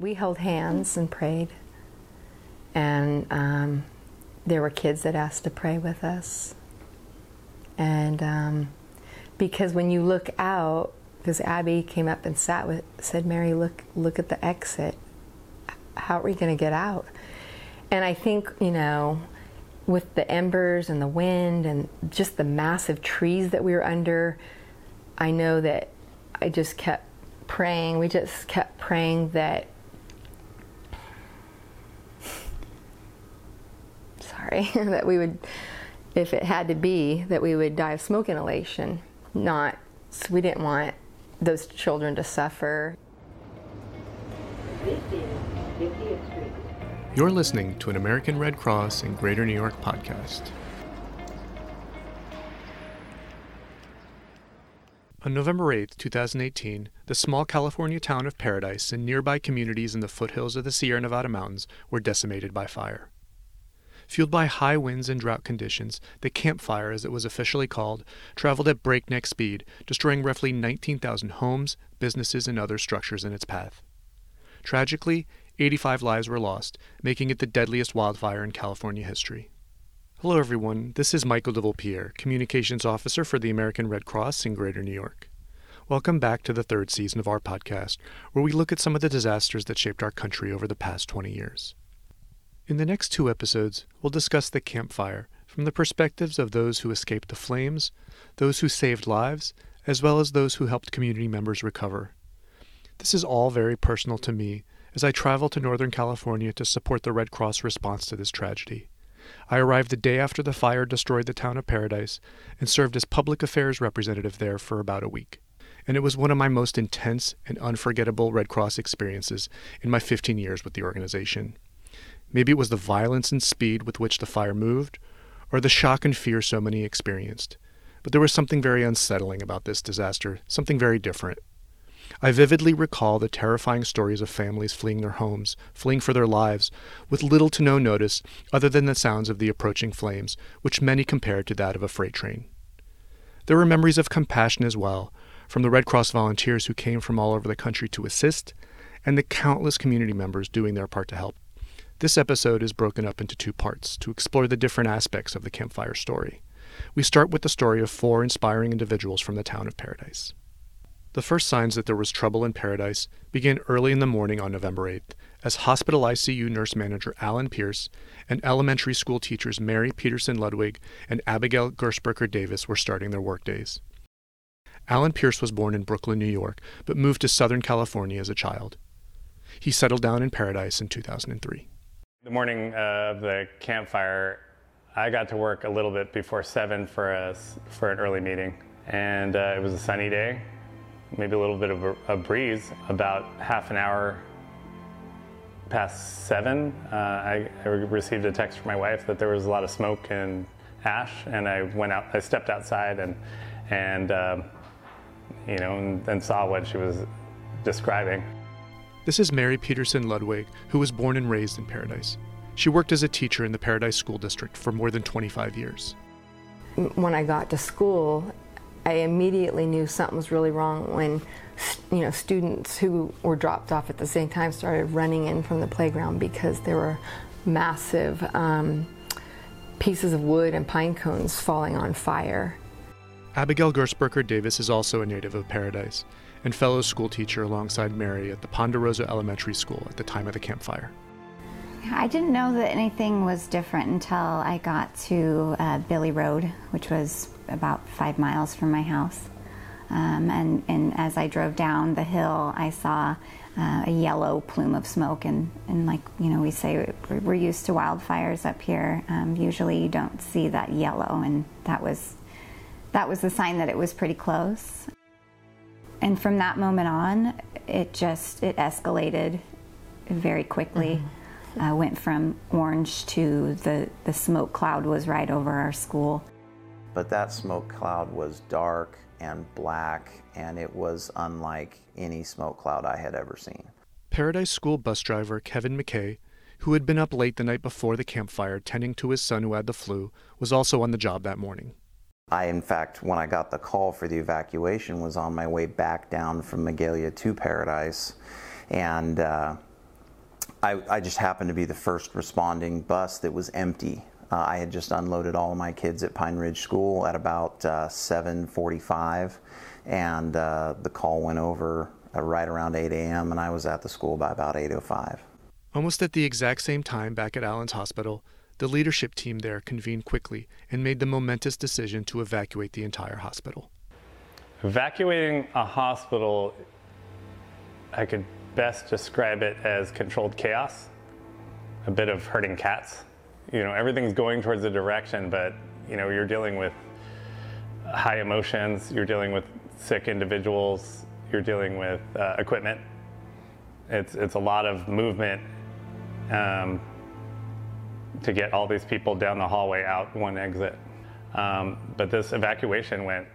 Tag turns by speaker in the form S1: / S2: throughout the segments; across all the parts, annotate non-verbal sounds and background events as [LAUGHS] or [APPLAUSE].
S1: We held hands and prayed, and um, there were kids that asked to pray with us. And um, because when you look out, because Abby came up and sat with, said, "Mary, look, look at the exit. How are we going to get out?" And I think you know, with the embers and the wind and just the massive trees that we were under, I know that I just kept praying. We just kept praying that. Sorry, [LAUGHS] that we would, if it had to be, that we would die of smoke inhalation. Not, we didn't want those children to suffer.
S2: You're listening to an American Red Cross in Greater New York podcast. On November 8, 2018, the small California town of Paradise and nearby communities in the foothills of the Sierra Nevada mountains were decimated by fire. Fueled by high winds and drought conditions, the Camp Fire, as it was officially called, traveled at breakneck speed, destroying roughly 19,000 homes, businesses, and other structures in its path. Tragically, 85 lives were lost, making it the deadliest wildfire in California history. Hello, everyone. This is Michael de Vulpillieres, Communications Officer for the American Red Cross in Greater New York. Welcome back to the third season of our podcast, where we look at some of the disasters that shaped our country over the past 20 years. In the next two episodes, we'll discuss the Camp Fire from the perspectives of those who escaped the flames, those who saved lives, as well as those who helped community members recover. This is all very personal to me as I travel to Northern California to support the Red Cross response to this tragedy. I arrived the day after the fire destroyed the town of Paradise and served as public affairs representative there for about a week. And it was one of my most intense and unforgettable Red Cross experiences in my 15 years with the organization. Maybe it was the violence and speed with which the fire moved, or the shock and fear so many experienced. But there was something very unsettling about this disaster, something very different. I vividly recall the terrifying stories of families fleeing their homes, fleeing for their lives, with little to no notice other than the sounds of the approaching flames, which many compared to that of a freight train. There were memories of compassion as well, from the Red Cross volunteers who came from all over the country to assist, and the countless community members doing their part to help. This episode is broken up into two parts to explore the different aspects of the Camp Fire story. We start with the story of four inspiring individuals from the town of Paradise. The first signs that there was trouble in Paradise began early in the morning on November 8th, as hospital ICU nurse manager Allyn Pierce and elementary school teachers Mary Peterson Ludwig and Abigail Gersperker Davis were starting their workdays. Allyn Pierce was born in Brooklyn, New York, but moved to Southern California as a child. He settled down in Paradise in 2003.
S3: The morning of the Camp Fire, I got to work a little bit before seven for a for an early meeting, and uh, it was a sunny day, maybe a little bit of a, a breeze. About half an hour past seven, uh, I, I, received a text from my wife that there was a lot of smoke and ash, and I went out. I stepped outside and and um, you know and, and saw what she was describing.
S2: This is Mary Peterson Ludwig, who was born and raised in Paradise. She worked as a teacher in the Paradise School District for more than 25 years.
S1: When I got to school, I immediately knew something was really wrong when you know students who were dropped off at the same time started running in from the playground because there were massive um, pieces of wood and pine cones falling on fire.
S2: Abigail Gersperker Davis is also a native of Paradise and fellow schoolteacher alongside Mary at the Ponderosa Elementary School at the time of the Camp Fire.
S4: I didn't know that anything was different until I got to uh, Bille Road, which was about five miles from my house. Um, and, and as I drove down the hill, I saw uh, a yellow plume of smoke. And, and like you know, we say we're used to wildfires up here. Um, usually, you don't see that yellow, and that was that was the sign that it was pretty close. And from that moment on, it just it escalated very quickly. Mm-hmm. Uh, went from orange to the the smoke cloud was right over our school.
S5: But that smoke cloud was dark and black, and it was unlike any smoke cloud I had ever seen.
S2: Paradise School bus driver Kevin McKay, who had been up late the night before the Camp Fire tending to his son who had the flu, was also on the job that morning.
S5: I, in fact, when I got the call for the evacuation, was on my way back down from Magalia to Paradise, and uh, I, I just happened to be the first responding bus that was empty. Uh, I had just unloaded all of my kids at Pine Ridge School at about uh, 7:45, and uh, the call went over uh, right around 8 a.m. and I was at the school by about 8:05.
S2: Almost at the exact same time back at Allyn's hospital, the leadership team there convened quickly and made the momentous decision to evacuate the entire hospital.
S3: Evacuating a hospital, I could best describe it as controlled chaos, a bit of herding cats. You know, everything's going towards a direction, but you know, you're dealing with high emotions, you're dealing with sick individuals, you're dealing with uh, equipment. It's it's a lot of movement um, to get all these people down the hallway out one exit. Um, but this evacuation went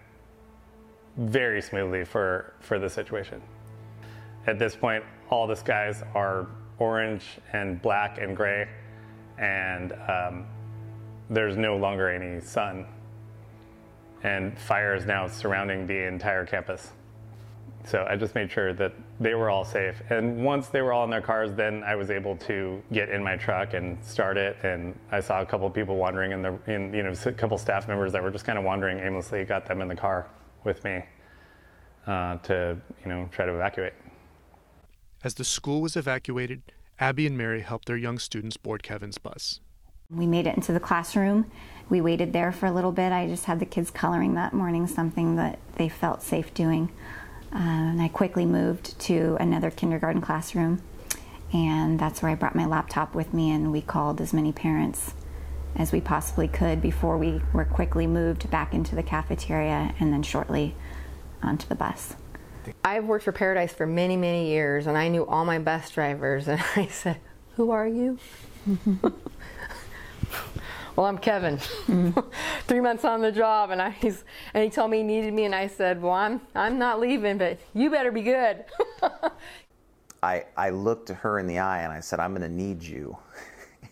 S3: very smoothly for for the situation. At this point, all the skies are orange and black and gray, and um, there's no longer any sun. And fire is now surrounding the entire campus. So I just made sure that they were all safe. And once they were all in their cars, then I was able to get in my truck and start it. And I saw a couple of people wandering in the, in, you know, a couple staff members that were just kind of wandering aimlessly. Got them in the car with me uh, to, you know, try to evacuate.
S2: As the school was evacuated, Abby and Mary helped their young students board Kevin's bus.
S4: We made it into the classroom. We waited there for a little bit. I just had the kids coloring that morning, something that they felt safe doing. Uh, and I quickly moved to another kindergarten classroom, and that's where I brought my laptop with me, and we called as many parents as we possibly could before we were quickly moved back into the cafeteria and then shortly onto the bus.
S1: I've worked for Paradise for many, many years, and I knew all my bus drivers, and [LAUGHS] I said, Who are you? [LAUGHS] well, I'm Kevin. [LAUGHS] Three months on the job, and I, he's, and he told me he needed me, and I said, "Well, I'm I'm not leaving, but you better be good." [LAUGHS]
S5: I I looked her in the eye and I said, "I'm going to need you."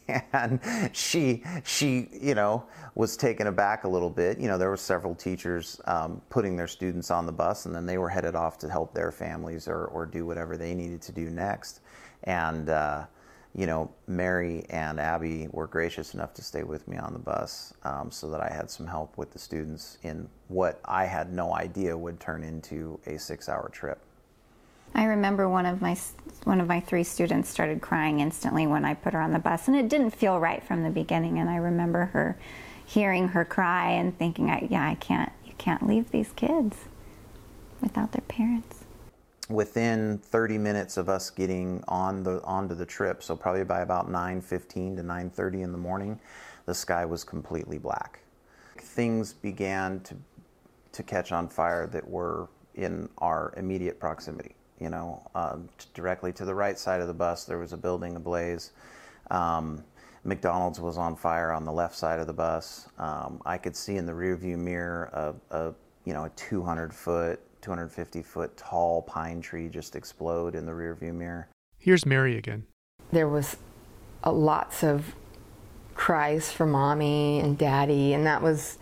S5: [LAUGHS] and she she you know was taken aback a little bit you know there were several teachers um, putting their students on the bus and then they were headed off to help their families or, or do whatever they needed to do next and uh, you know, Mary and Abby were gracious enough to stay with me on the bus um, so that I had some help with the students in what I had no idea would turn into a six hour trip.
S4: I remember one of my one of my three students started crying instantly when I put her on the bus, and it didn't feel right from the beginning. And I remember her hearing her cry and thinking, "Yeah, I can't. You can't leave these kids without their parents."
S5: Within 30 minutes of us getting on the onto the trip, so probably by about 9:15 to 9:30 in the morning, the sky was completely black. Things began to to catch on fire that were in our immediate proximity. You know, uh, directly to the right side of the bus, there was a building ablaze. Um, McDonald's was on fire on the left side of the bus. Um, I could see in the rearview mirror a, a you know a 200 foot 250 foot tall pine tree just explode in the rearview mirror.
S2: Here's Mary again.
S1: There was a, lots of cries for mommy and daddy, and that was,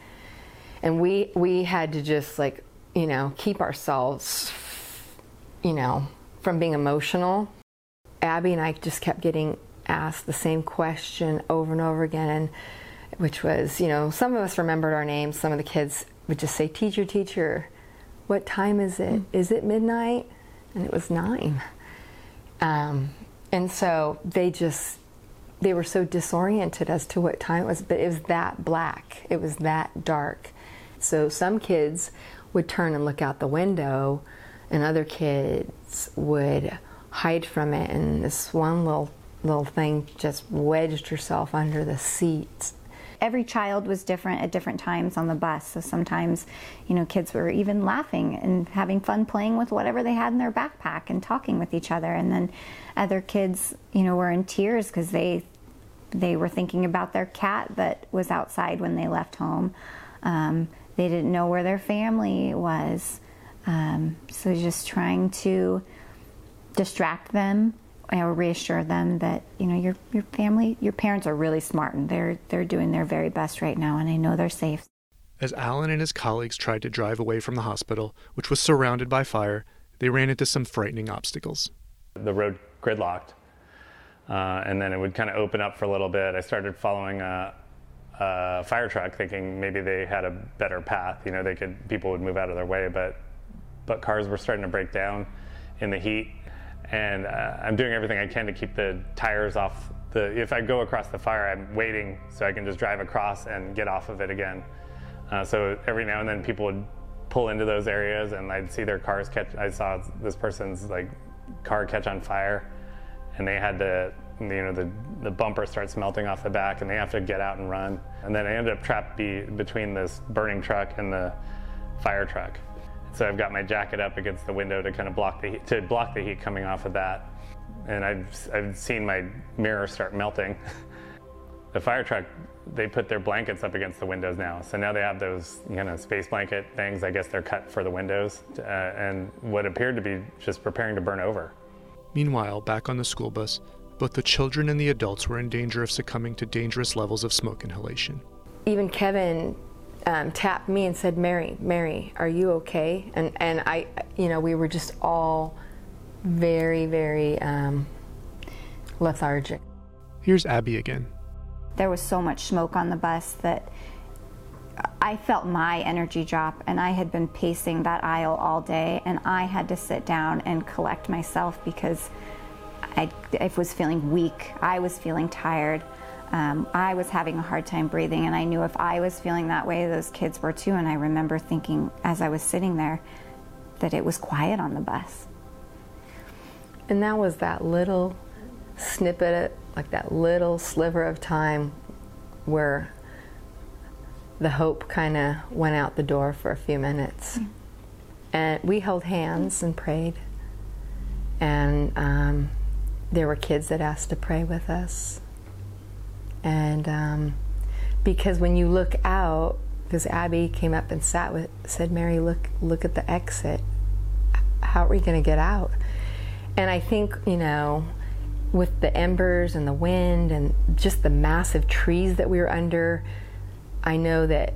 S1: and we we had to just like you know keep ourselves, you know, from being emotional. Abby and I just kept getting asked the same question over and over again, and which was, you know, some of us remembered our names. Some of the kids would just say, "Teacher, teacher." What time is it? Mm. Is it midnight? And it was nine. Um, and so they just, they were so disoriented as to what time it was, but it was that black. It was that dark. So some kids would turn and look out the window, and other kids would hide from it. And this one little little thing just wedged herself under the seat
S4: every child was different at different times on the bus. So sometimes, you know, kids were even laughing and having fun playing with whatever they had in their backpack and talking with each other. And then other kids, you know, were in tears because they they were thinking about their cat that was outside when they left home. Um, they didn't know where their family was. Um, so just trying to distract them or reassure them that you know your your family, your parents are really smart and they're they're doing their very best right now, and I know they're safe.
S2: As Allyn and his colleagues tried to drive away from the hospital, which was surrounded by fire, they ran into some frightening obstacles.
S3: The road gridlocked. Uh, and then it would kind of open up for a little bit. I started following a, a, fire truck, thinking maybe they had a better path. You know, they could people would move out of their way, but but cars were starting to break down in the heat. And uh, I'm doing everything I can to keep the tires off the. If I go across the fire, I'm waiting so I can just drive across and get off of it again. Uh, so every now and then people would pull into those areas and I'd see their cars catch. I saw this person's like car catch on fire, and they had to, you know, the the bumper starts melting off the back, and they have to get out and run. And then I ended up trapped be, between this burning truck and the fire truck. So I've got my jacket up against the window to kind of block the heat, to block the heat coming off of that. And I've I've seen my mirror start melting. [LAUGHS] the fire truck they put their blankets up against the windows now. So now they have those you know space blanket things. I guess they're cut for the windows, uh, and what appeared to be just preparing to burn over.
S2: Meanwhile, back on the school bus, both the children and the adults were in danger of succumbing to dangerous levels of smoke inhalation.
S1: Even Kevin um, tapped me and said, "Mary, Mary, are you okay?" And and I, you know, we were just all very, very um, lethargic.
S2: Here's Abby again.
S4: There was so much smoke on the bus that I felt my energy drop, and I had been pacing that aisle all day, and I had to sit down and collect myself because I, I was feeling weak. I was feeling tired. Um, I was having a hard time breathing, and I knew if I was feeling that way, those kids were too. And I remember thinking as I was sitting there that it was quiet on the bus.
S1: And that was that little snippet, like that little sliver of time where the hope kind of went out the door for a few minutes. Mm. And we held hands and prayed. And um, there were kids that asked to pray with us. And um, because when you look out, because Abby came up and sat with, said, Mary, look, look at the exit. How are we going to get out? And I think, you know, with the embers and the wind and just the massive trees that we were under, I know that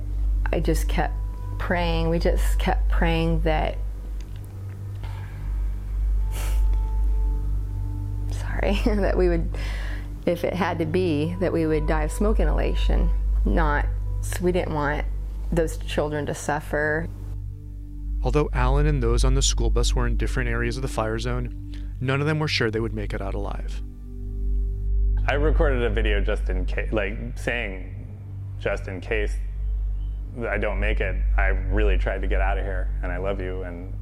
S1: I just kept praying. We just kept praying that. [LAUGHS] Sorry, [LAUGHS] that we would, if it had to be, that we would die of smoke inhalation. Not, so we didn't want those children to suffer.
S2: Although Allyn and those on the school bus were in different areas of the fire zone, none of them were sure they would make it out alive.
S3: I recorded a video just in case, like saying, just in case I don't make it, I really tried to get out of here, and I love you, and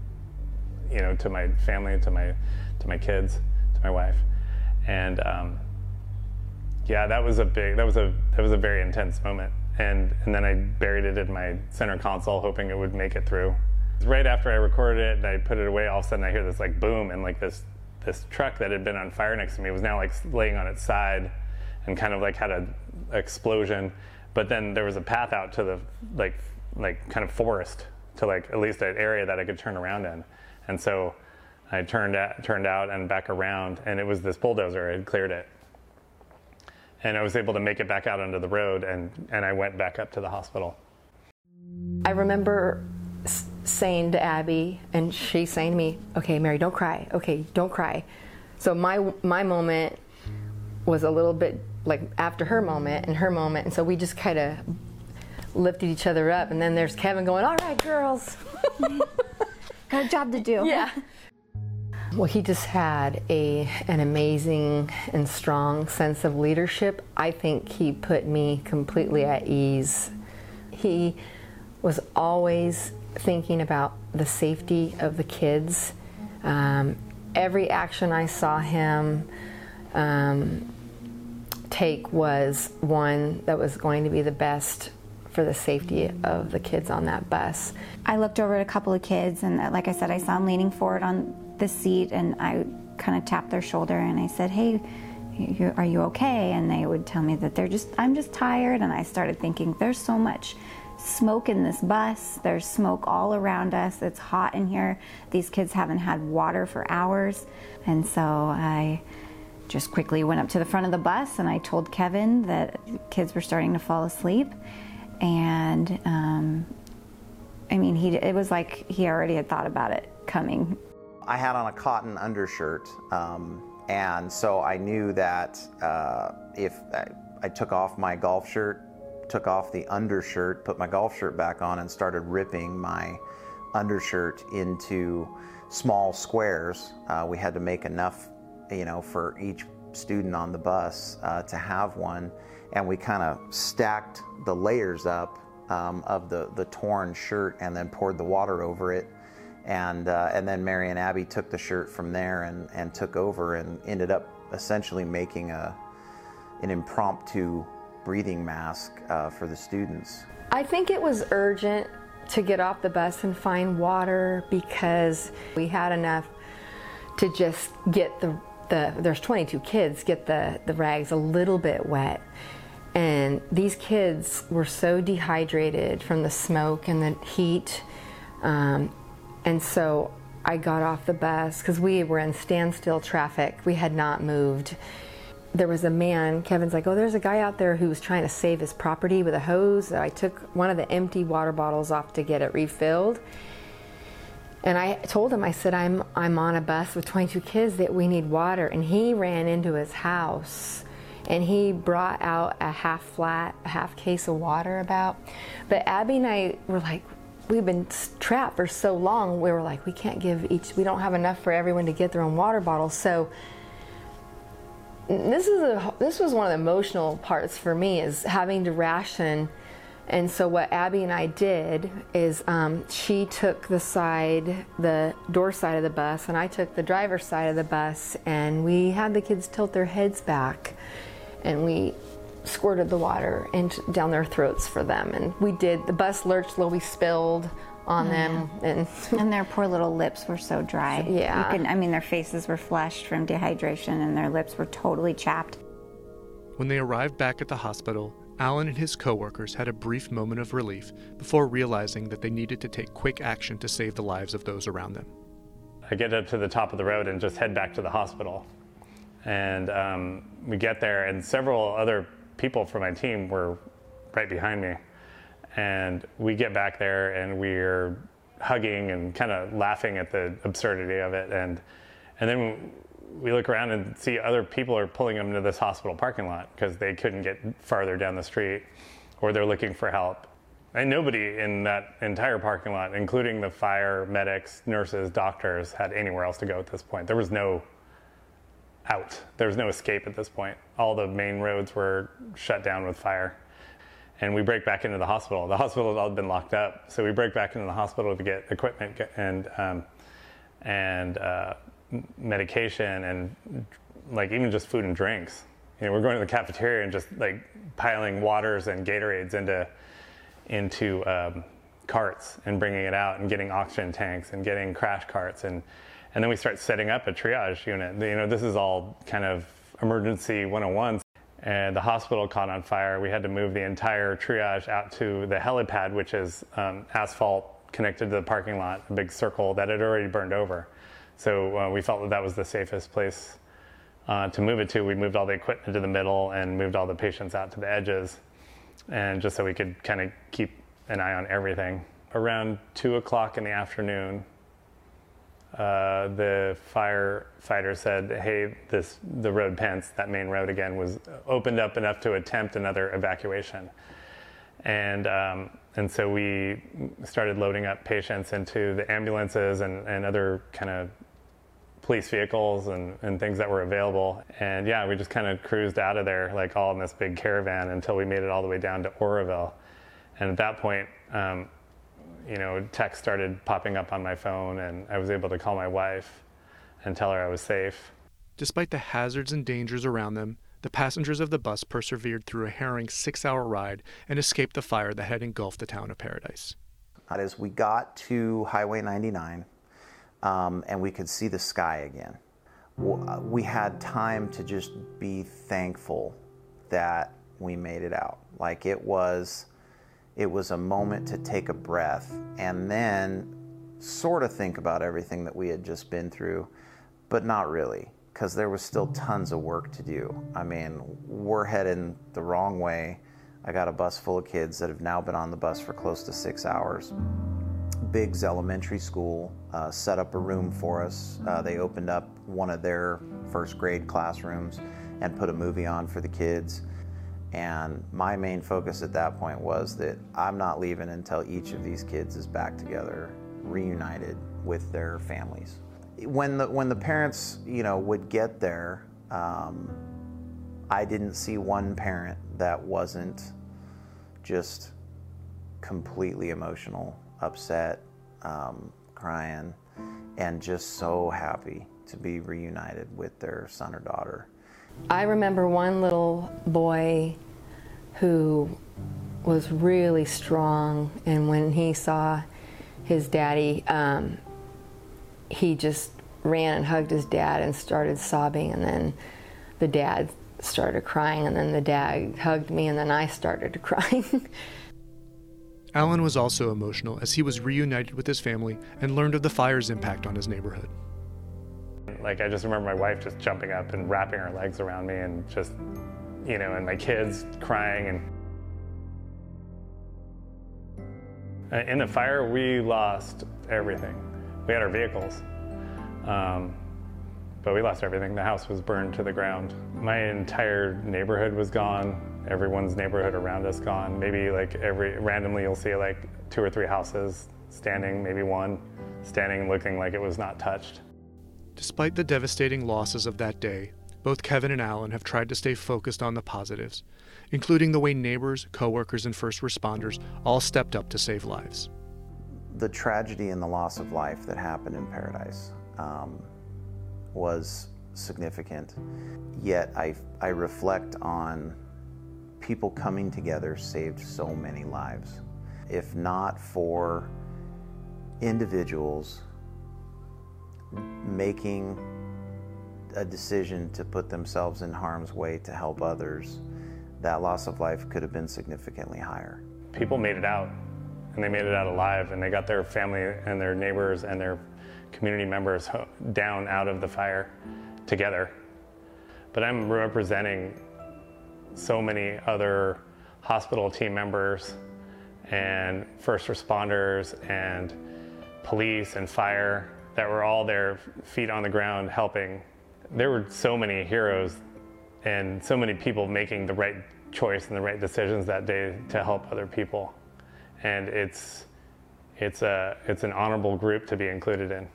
S3: you know, to my family, to my, to my kids, to my wife, and um, yeah, that was a big, that was a, that was a very intense moment, and and then I buried it in my center console, hoping it would make it through. Right after I recorded it and I put it away, all of a sudden I hear this like boom, and like this this truck that had been on fire next to me was now like laying on its side and kind of like had a explosion. But then there was a path out to the like like kind of forest to like at least an area that I could turn around in. And so I turned out, turned out and back around and it was this bulldozer. Had cleared it and I was able to make it back out onto the road and and I went back up to the hospital
S1: I remember saying to Abby, and she saying to me, "Okay, Mary, don't cry. Okay, don't cry." So my my moment was a little bit like after her moment and her moment, and so we just kind of lifted each other up. And then there's Kevin going, "All right, girls, [LAUGHS]
S4: got a job to do."
S1: Yeah. Well, he just had a an amazing and strong sense of leadership. I think he put me completely at ease. He was always thinking about the safety of the kids. Um, every action I saw him um, take was one that was going to be the best for the safety of the kids on that bus.
S4: I looked over at a couple of kids, and uh, like I said, I saw him leaning forward on the seat, and I kind of tapped their shoulder and I said, Hey, are you okay? And they would tell me that they're just, I'm just tired. And I started thinking, there's so much smoke in this bus. There's smoke all around us. It's hot in here. These kids haven't had water for hours. And so I just quickly went up to the front of the bus and I told Kevin that kids were starting to fall asleep. And um, I mean, he, it was like he already had thought about it coming.
S5: I had on a cotton undershirt. Um, And so I knew that uh, if I, I took off my golf shirt, took off the undershirt, put my golf shirt back on, and started ripping my undershirt into small squares. Uh, we had to make enough, you know, for each student on the bus uh, to have one, and we kind of stacked the layers up um, of the the torn shirt, and then poured the water over it. And, uh, and then Mary and Abby took the shirt from there and, and took over and ended up essentially making a, an impromptu breathing mask uh, for the students.
S1: I think it was urgent to get off the bus and find water because we had enough to just get the, the there's 22 kids, get the, the rags a little bit wet. And these kids were so dehydrated from the smoke and the heat. Um, and so I got off the bus because we were in standstill traffic. We had not moved. There was a man, Kevin's like, oh, there's a guy out there who was trying to save his property with a hose. I took one of the empty water bottles off to get it refilled. And I told him, I said, I'm, I'm on a bus with 22 kids that we need water. And he ran into his house and he brought out a half flat, half case of water about. But Abby and I were like, we've been trapped for so long we were like we can't give each we don't have enough for everyone to get their own water bottle. so this is a this was one of the emotional parts for me is having to ration and so what abby and i did is um, she took the side the door side of the bus and i took the driver's side of the bus and we had the kids tilt their heads back and we squirted the water and down their throats for them. And we did. The bus lurched a. We spilled on oh, them, and [LAUGHS]
S4: and their poor little lips were so dry.
S1: Yeah,
S4: you could, I mean, their faces were flushed from dehydration, and their lips were totally chapped.
S2: When they arrived back at the hospital, Allyn and his coworkers had a brief moment of relief before realizing that they needed to take quick action to save the lives of those around them.
S3: I get up to the top of the road and just head back to the hospital. And um, we get there, and several other people from my team were right behind me. And we get back there and we're hugging and kind of laughing at the absurdity of it. And, and then we look around and see other people are pulling them into this hospital parking lot because they couldn't get farther down the street or they're looking for help. And nobody in that entire parking lot, including the fire, medics, nurses, doctors, had anywhere else to go at this point. There was no out. There was no escape at this point. All the main roads were shut down with fire. And we break back into the hospital. The hospital had all been locked up, so we break back into the hospital to get equipment and um, and uh, medication and like even just food and drinks. You know, we're going to the cafeteria and just like piling waters and Gatorades into into um, carts and bringing it out and getting oxygen tanks and getting crash carts and and then we start setting up a triage unit. You know, this is all kind of emergency 101. And the hospital caught on fire. We had to move the entire triage out to the helipad, which is um, asphalt connected to the parking lot, a big circle that had already burned over. So uh, we felt that that was the safest place uh, to move it to. We moved all the equipment to the middle and moved all the patients out to the edges, and just so we could kind of keep an eye on everything. Around two o'clock in the afternoon, uh, the firefighter said, "Hey, this the road Pentz, that main road again, was opened up enough to attempt another evacuation." And um, and so we started loading up patients into the ambulances and, and other kind of police vehicles and, and things that were available. And yeah, we just kind of cruised out of there, like all in this big caravan, until we made it all the way down to Oroville. And at that point, um, you know, text started popping up on my phone, and I was able to call my wife and tell her I was safe.
S2: Despite the hazards and dangers around them, the passengers of the bus persevered through a harrowing six hour ride and escaped the fire that had engulfed the town of Paradise.
S5: As we got to Highway 99 um, and we could see the sky again, uh, we had time to just be thankful that we made it out. Like it was it was a moment to take a breath and then sort of think about everything that we had just been through, but not really, because there was still tons of work to do. I mean, we're heading the wrong way. I got a bus full of kids that have now been on the bus for close to six hours. Biggs Elementary School uh, set up a room for us. Uh, they opened up one of their first grade classrooms and put a movie on for the kids. And my main focus at that point was that I'm not leaving until each of these kids is back together, reunited with their families. When the when the parents, you know, would get there, um, I didn't see one parent that wasn't just completely emotional, upset, um, crying, and just so happy to be reunited with their son or daughter.
S1: I remember one little boy who was really strong, and when he saw his daddy, um, he just ran and hugged his dad and started sobbing, and then the dad started crying, and then the dad hugged me, and then I started [LAUGHS] crying.
S2: Allyn was also emotional as he was reunited with his family and learned of the fire's impact on his neighborhood.
S3: Like, I just remember my wife just jumping up and wrapping her legs around me and just, you know, and my kids crying. And uh, in the fire, we lost everything. We had our vehicles, um, but we lost everything. The house was burned to the ground. My entire neighborhood was gone. Everyone's neighborhood around us gone. Maybe like every randomly, you'll see like two or three houses standing, maybe one standing, looking like it was not touched.
S2: Despite the devastating losses of that day, both Kevin and Allyn have tried to stay focused on the positives, including the way neighbors, coworkers, and first responders all stepped up to save lives.
S5: The tragedy and the loss of life that happened in Paradise um, was significant. Yet I, I reflect on people coming together saved so many lives. If not for individuals making a decision to put themselves in harm's way to help others, that loss of life could have been significantly higher.
S3: People made it out, and they made it out alive, and they got their family and their neighbors and their community members down out of the fire together. But I'm representing so many other hospital team members and first responders and police and fire that were all there, feet on the ground, helping. There were so many heroes and so many people making the right choice and the right decisions that day to help other people. And it's, it's, a, it's an honorable group to be included in.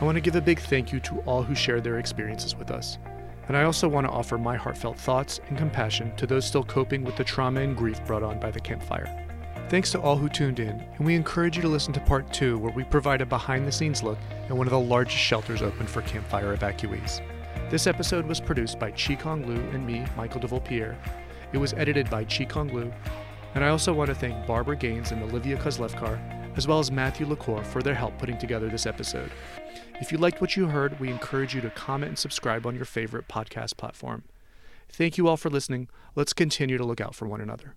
S2: I want to give a big thank you to all who shared their experiences with us. And I also want to offer my heartfelt thoughts and compassion to those still coping with the trauma and grief brought on by the Camp Fire. Thanks to all who tuned in, and we encourage you to listen to part two, where we provide a behind the scenes look at one of the largest shelters open for Camp Fire evacuees. This episode was produced by Chi Kong Lu and me, Michael de Vulpillieres. It was edited by Chi Kong Lu, and I also want to thank Barbara Gaines and Olivia Kozlevkar, as well as Matthew LaCour for their help putting together this episode. If you liked what you heard, we encourage you to comment and subscribe on your favorite podcast platform. Thank you all for listening. Let's continue to look out for one another.